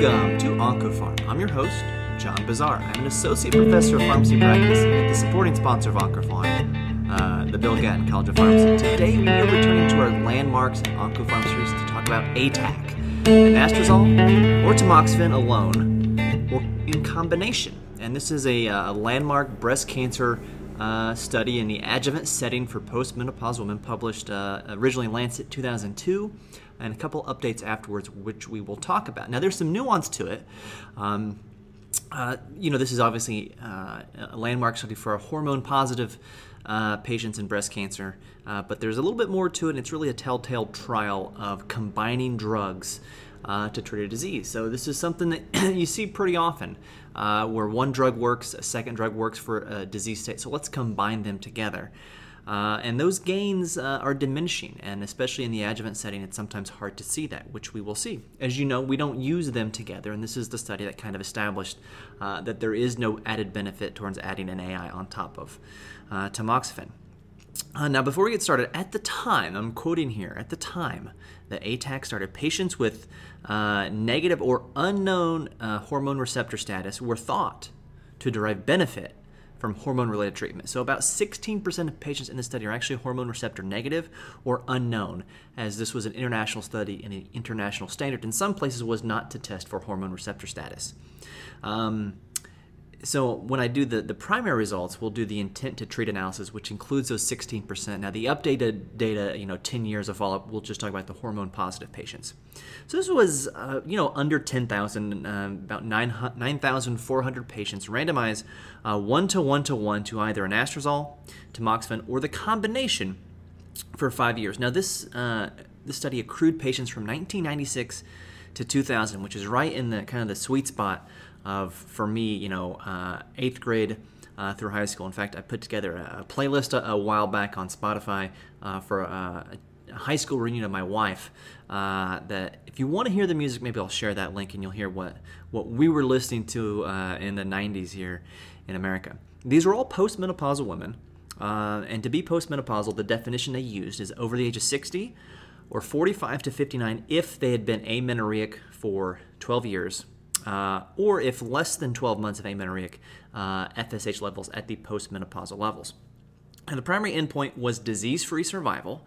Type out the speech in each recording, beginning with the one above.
Welcome to OncoPharm. I'm your host, John Bossaer. I'm an associate professor of pharmacy practice at the supporting sponsor of OncoPharm, uh, the Bill Gatton College of Pharmacy. Today, we are returning to our landmarks and OncoPharm series to talk about ATAC, anastrozole or tamoxifen alone, or in combination. And this is a, uh, a landmark breast cancer uh, study in the adjuvant setting for postmenopausal women, published uh, originally in Lancet 2002 and a couple updates afterwards, which we will talk about. Now, there's some nuance to it. Um, uh, you know, this is obviously uh, a landmark study for hormone positive uh, patients in breast cancer, uh, but there's a little bit more to it, and it's really a telltale trial of combining drugs uh, to treat a disease. So, this is something that you see pretty often uh, where one drug works, a second drug works for a disease state. So, let's combine them together. Uh, and those gains uh, are diminishing, and especially in the adjuvant setting, it's sometimes hard to see that, which we will see. As you know, we don't use them together, and this is the study that kind of established uh, that there is no added benefit towards adding an AI on top of uh, tamoxifen. Uh, now, before we get started, at the time, I'm quoting here, at the time that ATAC started, patients with uh, negative or unknown hormone receptor status were thought to derive benefit from hormone related treatment. So, about 16% of patients in the study are actually hormone receptor negative or unknown, as this was an international study and an international standard in some places was not to test for hormone receptor status. Um, so when I do the, the primary results, we'll do the intent to treat analysis, which includes those 16%. Now the updated data, you know, 10 years of follow-up, we'll just talk about the hormone positive patients. So this was, uh, you know, under 10,000, uh, about 9,400 9, patients randomized uh, one to one to one to either anastrozole, tamoxifen, or the combination for five years. Now this uh, this study accrued patients from 1996 to 2000, which is right in the kind of the sweet spot of, for me, you know, uh, eighth grade uh, through high school. In fact, I put together a, playlist a, a, while back on Spotify uh, for a, a, high school reunion of my wife. Uh, that if you want to hear the music, maybe I'll share that link and you'll hear what what we were listening to uh, in the '90s here in America. These were all postmenopausal women, uh, and to be postmenopausal, the definition they used is over the age of 60 or 45 to 59 if they had been amenorrheic for 12 years uh, or if less than 12 months of amenorrheic uh, FSH levels at the postmenopausal levels. And the primary endpoint was disease-free survival.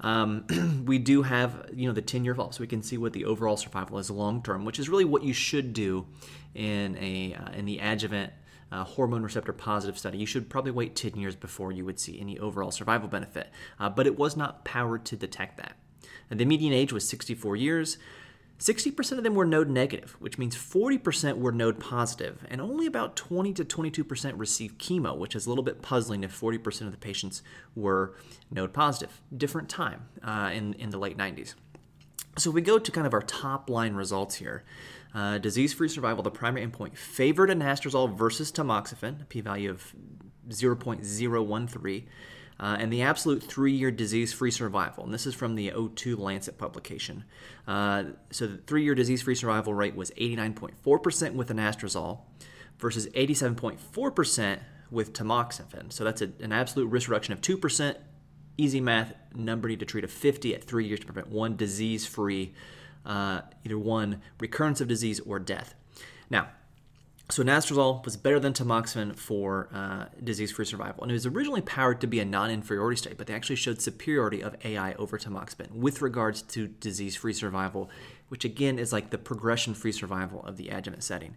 Um, we do have, you know, the 10-year follow, so we can see what the overall survival is long-term, which is really what you should do in a uh, in the adjuvant uh, hormone receptor positive study. You should probably wait 10 years before you would see any overall survival benefit, uh, but it was not powered to detect that. And the median age was 64 years. 60% of them were node negative, which means 40% were node positive, and only about 20 to 22% received chemo, which is a little bit puzzling if 40% of the patients were node positive. Different time uh, in, in the late 90s. So we go to kind of our top line results here. Uh, disease-free survival, the primary endpoint, favored anastrozole versus tamoxifen, a p-value of 0.013 uh, and the absolute three year disease free survival. And this is from the O2 Lancet publication. Uh, so the three year disease free survival rate was 89.4% with anastrozole versus 87.4% with tamoxifen. So that's a, an absolute risk reduction of 2%. Easy math, number need to treat of 50 at three years to prevent one disease free, uh, either one recurrence of disease or death. Now, so anastrozole was better than tamoxifen for uh, disease-free survival, and it was originally powered to be a non-inferiority study, but they actually showed superiority of AI over tamoxifen with regards to disease-free survival, which again is like the progression-free survival of the adjuvant setting.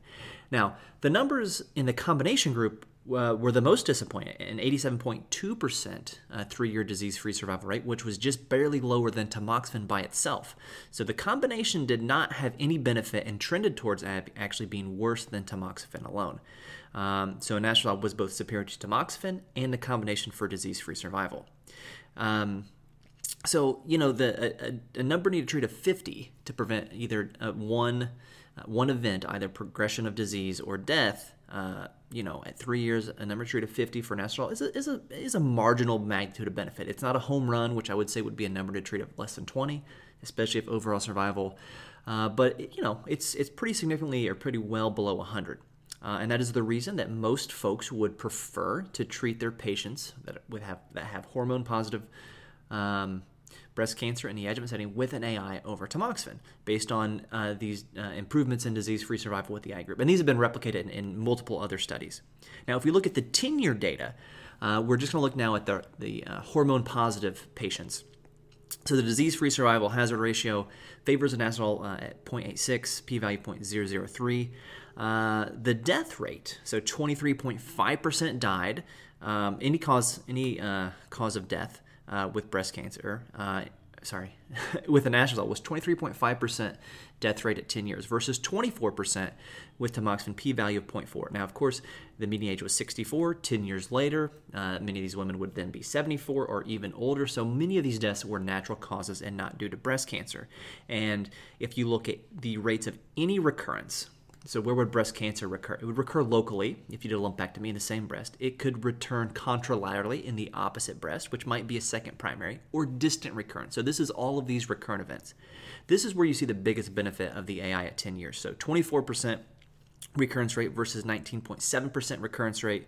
Now, the numbers in the combination group uh, were the most disappointing an 87.2% uh, three year disease free survival rate, which was just barely lower than tamoxifen by itself. So the combination did not have any benefit and trended towards actually being worse than tamoxifen alone. Um, so anastrozole was both superior to tamoxifen and the combination for disease free survival. Um, so, you know, the, a, a, number needed to treat of 50 to prevent either uh, one, uh, one event, either progression of disease or death uh, you know, at three years, a number of 50 for anastrozole is a, is, a, is a marginal magnitude of benefit. It's not a home run, which I would say would be a number to treat of less than 20, especially if overall survival. Uh, but, you know, it's, it's pretty significantly or pretty well below 100. Uh, and that is the reason that most folks would prefer to treat their patients that, would have, that have hormone positive um, breast cancer in the adjuvant setting with an AI over tamoxifen based on uh, these uh, improvements in disease free survival with the AI group. And these have been replicated in, in multiple other studies. Now, if we look at the 10 year data, uh, we're just going to look now at the, the uh, hormone positive patients. So the disease-free survival hazard ratio favors anastrozole uh, at 0.86, p-value 0.003. Uh, the death rate, so 23.5% died. Um, any cause, any uh, cause of death uh, with breast cancer, uh, sorry, with anastrozole was 23.5% death rate at 10 years versus 24% with tamoxifen p-value of 0.4. Now, of course, the median age was 64. 10 years later, uh, many of these women would then be 74 or even older. So many of these deaths were natural causes and not due to breast cancer. And if you look at the rates of any recurrence, so, where would breast cancer recur? It would recur locally if you did a lumpectomy in the same breast. It could return contralaterally in the opposite breast, which might be a second primary, or distant recurrence. So, this is all of these recurrent events. This is where you see the biggest benefit of the AI at 10 years. So, 24% recurrence rate versus 19.7% recurrence rate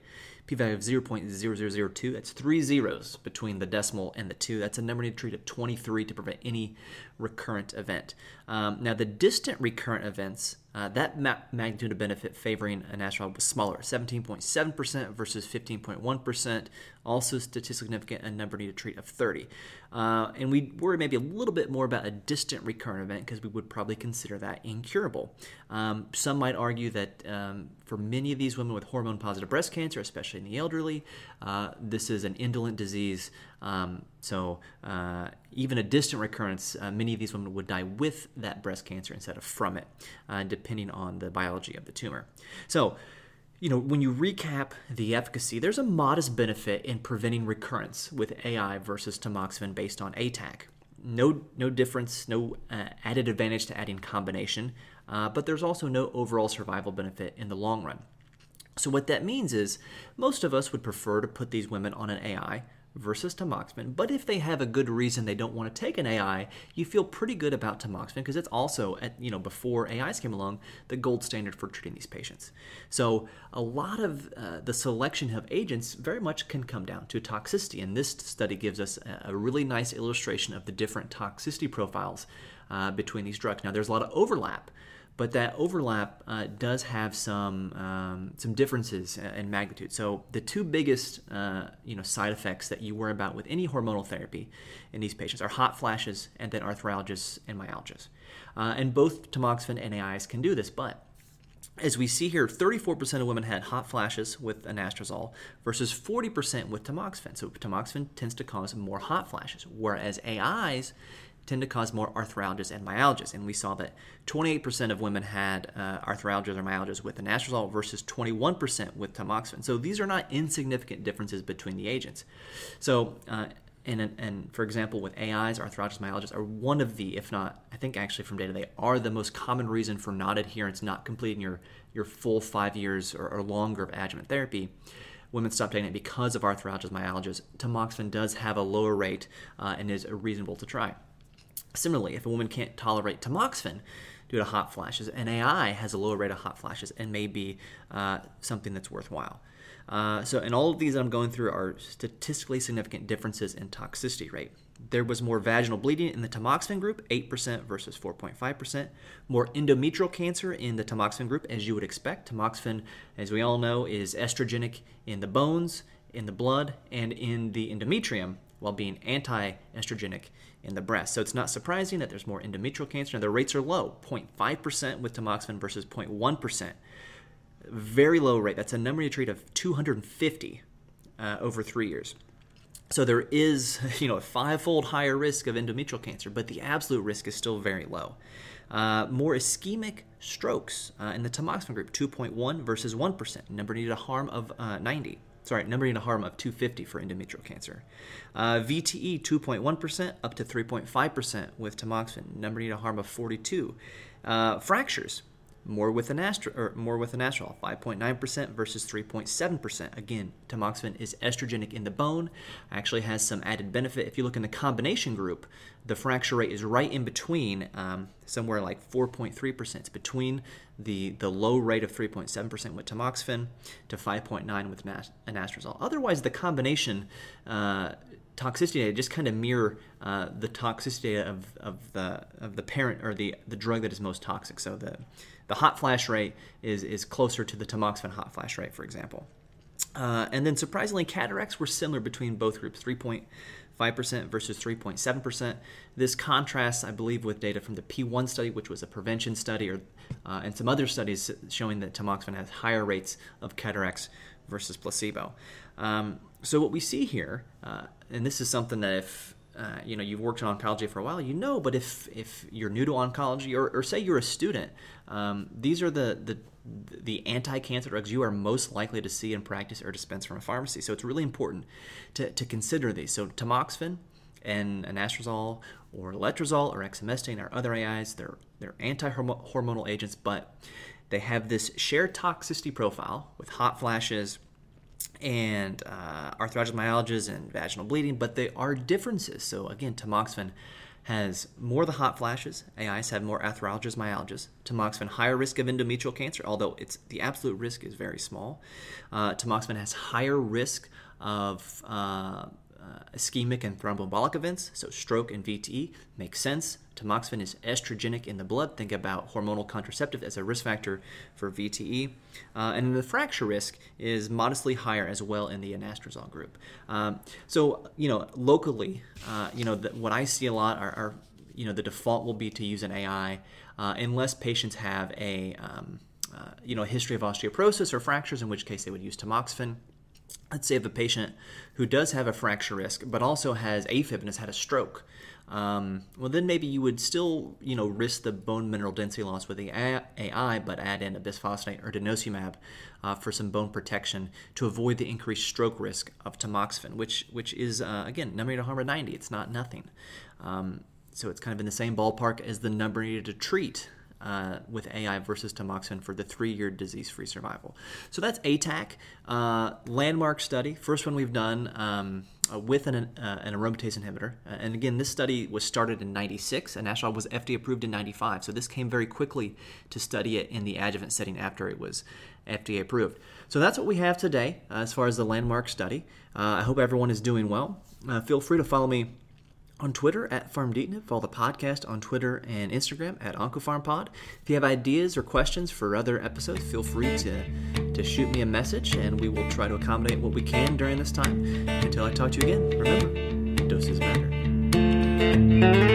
p-value of 0.0002 that's three zeros between the decimal and the two. That's a number need to treat of 23 to prevent any recurrent event. Um, now the distant recurrent events uh, that ma- magnitude of benefit favoring anastrozole was smaller 17.7% versus 15.1% also statistically significant a number needed to treat of 30 uh, and we worry maybe a little bit more about a distant recurrent event because we would probably consider that incurable. Um, some might argue that um, for many of these women with hormone positive breast cancer especially in the elderly. Uh, this is an indolent disease, um, so uh, even a distant recurrence, uh, many of these women would die with that breast cancer instead of from it, uh, depending on the biology of the tumor. So, you know, when you recap the efficacy, there's a modest benefit in preventing recurrence with AI versus tamoxifen based on ATAC. No, no difference, no uh, added advantage to adding combination, uh, but there's also no overall survival benefit in the long run. So, what that means is most of us would prefer to put these women on an AI versus tamoxifen. But if they have a good reason they don't want to take an AI, you feel pretty good about tamoxifen because it's also at you know before AIs came along the gold standard for treating these patients. So a lot of uh, the selection of agents very much can come down to toxicity, and this study gives us a, really nice illustration of the different toxicity profiles uh, between these drugs. Now there's a lot of overlap but that overlap uh, does have some um, some differences in magnitude. So the two biggest uh, you know side effects that you worry about with any hormonal therapy in these patients are hot flashes and then arthralgias and myalgias. Uh, and both tamoxifen and AIs can do this, but as we see here, 34% of women had hot flashes with anastrozole versus 40% with tamoxifen. So tamoxifen tends to cause more hot flashes, whereas AIs tend to cause more arthralgias and myalgias. And we saw that 28% of women had uh, arthralgias or myalgias with anastrozole versus 21% with tamoxifen. So these are not insignificant differences between the agents. So, uh, and, and for example, with AIs, arthralgias, myalgias are one of the, if not, I think actually from data, they are the most common reason for non adherence, not completing your, your full five years or, or longer of adjuvant therapy women stop taking it because of arthralgias, myalgias. Tamoxifen does have a lower rate uh, and is reasonable to try. Similarly, if a woman can't tolerate tamoxifen due to hot flashes, an AI has a lower rate of hot flashes and may be uh, something that's worthwhile. Uh, so, and all of these I'm going through are statistically significant differences in toxicity rate. There was more vaginal bleeding in the tamoxifen group, 8% versus 4.5%. More endometrial cancer in the tamoxifen group, as you would expect. Tamoxifen, as we all know, is estrogenic in the bones, in the blood, and in the endometrium, while being anti estrogenic in the breast. So it's not surprising that there's more endometrial cancer. and the rates are low 0.5% with tamoxifen versus 0.1%. Very low rate. That's a number you treat of 250 uh, over three years. So there is, you know, a five-fold higher risk of endometrial cancer, but the absolute risk is still very low. Uh, more ischemic strokes uh, in the tamoxifen group, 2.1 versus 1%. Number needed a harm of uh, 90 sorry, number in a harm of 250 for endometrial cancer. Uh, VTE 2.1% up to 3.5% with tamoxifen. Number in a harm of 42. Uh, fractures more with an astro, or more with anastrozole, 5.9% versus 3.7%. Again, tamoxifen is estrogenic in the bone, actually has some added benefit. If you look in the combination group, the fracture rate is right in between, um, somewhere like 4.3%. It's between the, the low rate of 3.7% with tamoxifen to 5.9 with an anastrozole. Otherwise, the combination uh, toxicity data just kind of mirror uh, the toxicity of, of the of the parent or the the drug that is most toxic. So the the hot flash rate is is closer to the tamoxifen hot flash rate, for example. Uh, and then surprisingly, cataracts were similar between both groups, 3.5% versus 3.7%. This contrasts, I believe, with data from the P1 study, which was a prevention study, or, uh, and some other studies showing that tamoxifen has higher rates of cataracts versus placebo. Um, so what we see here, uh, and this is something that if uh, you know you've worked in oncology for a while, you know. But if if you're new to oncology, or, or say you're a student, um, these are the the the anti-cancer drugs you are most likely to see in practice or dispense from a pharmacy. So it's really important to, to consider these. So tamoxifen and anastrozole or letrozole or exemestane are other AIs. They're they're anti-hormonal agents, but they have this shared toxicity profile with hot flashes and uh, myalgias, and vaginal bleeding, but they are differences. So again, tamoxifen has more of the hot flashes. AIs have more arthralgias, myalgias. Tamoxifen higher risk of endometrial cancer, although it's the absolute risk is very small. Uh, tamoxifen has higher risk of uh, uh, ischemic and thromboembolic events, so stroke and VTE makes sense. Tamoxifen is estrogenic in the blood. Think about hormonal contraceptive as a risk factor for VTE. Uh, and the fracture risk is modestly higher as well in the anastrozole group. Um, so, you know, locally, uh, you know, the, what I see a lot are, are, you know, the default will be to use an AI uh, unless patients have a, um, uh, you know, history of osteoporosis or fractures, in which case they would use tamoxifen let's say if a patient who does have a fracture risk but also has AFib and has had a stroke, um, well then maybe you would still you know risk the bone mineral density loss with the AI, but add in a bisphosphonate or denosumab uh, for some bone protection to avoid the increased stroke risk of tamoxifen, which which is uh, again number to harm 90. It's not nothing. Um, so it's kind of in the same ballpark as the number needed to treat uh, with AI versus tamoxifen for the three-year disease-free survival. So that's ATAC, uh, landmark study, first one we've done um, uh, with an, uh, an aromatase inhibitor. Uh, and again, this study was started in 96, and National was FDA approved in 95. So this came very quickly to study it in the adjuvant setting after it was FDA approved. So that's what we have today as far as the landmark study. I hope everyone is doing well. feel free to follow me on Twitter at PharmDeetnip. Follow the podcast on Twitter and Instagram at OncoPharmPod. If you have ideas or questions for other episodes, feel free to, to shoot me a message and we will try to accommodate what we can during this time. Until I talk to you again, remember, doses matter.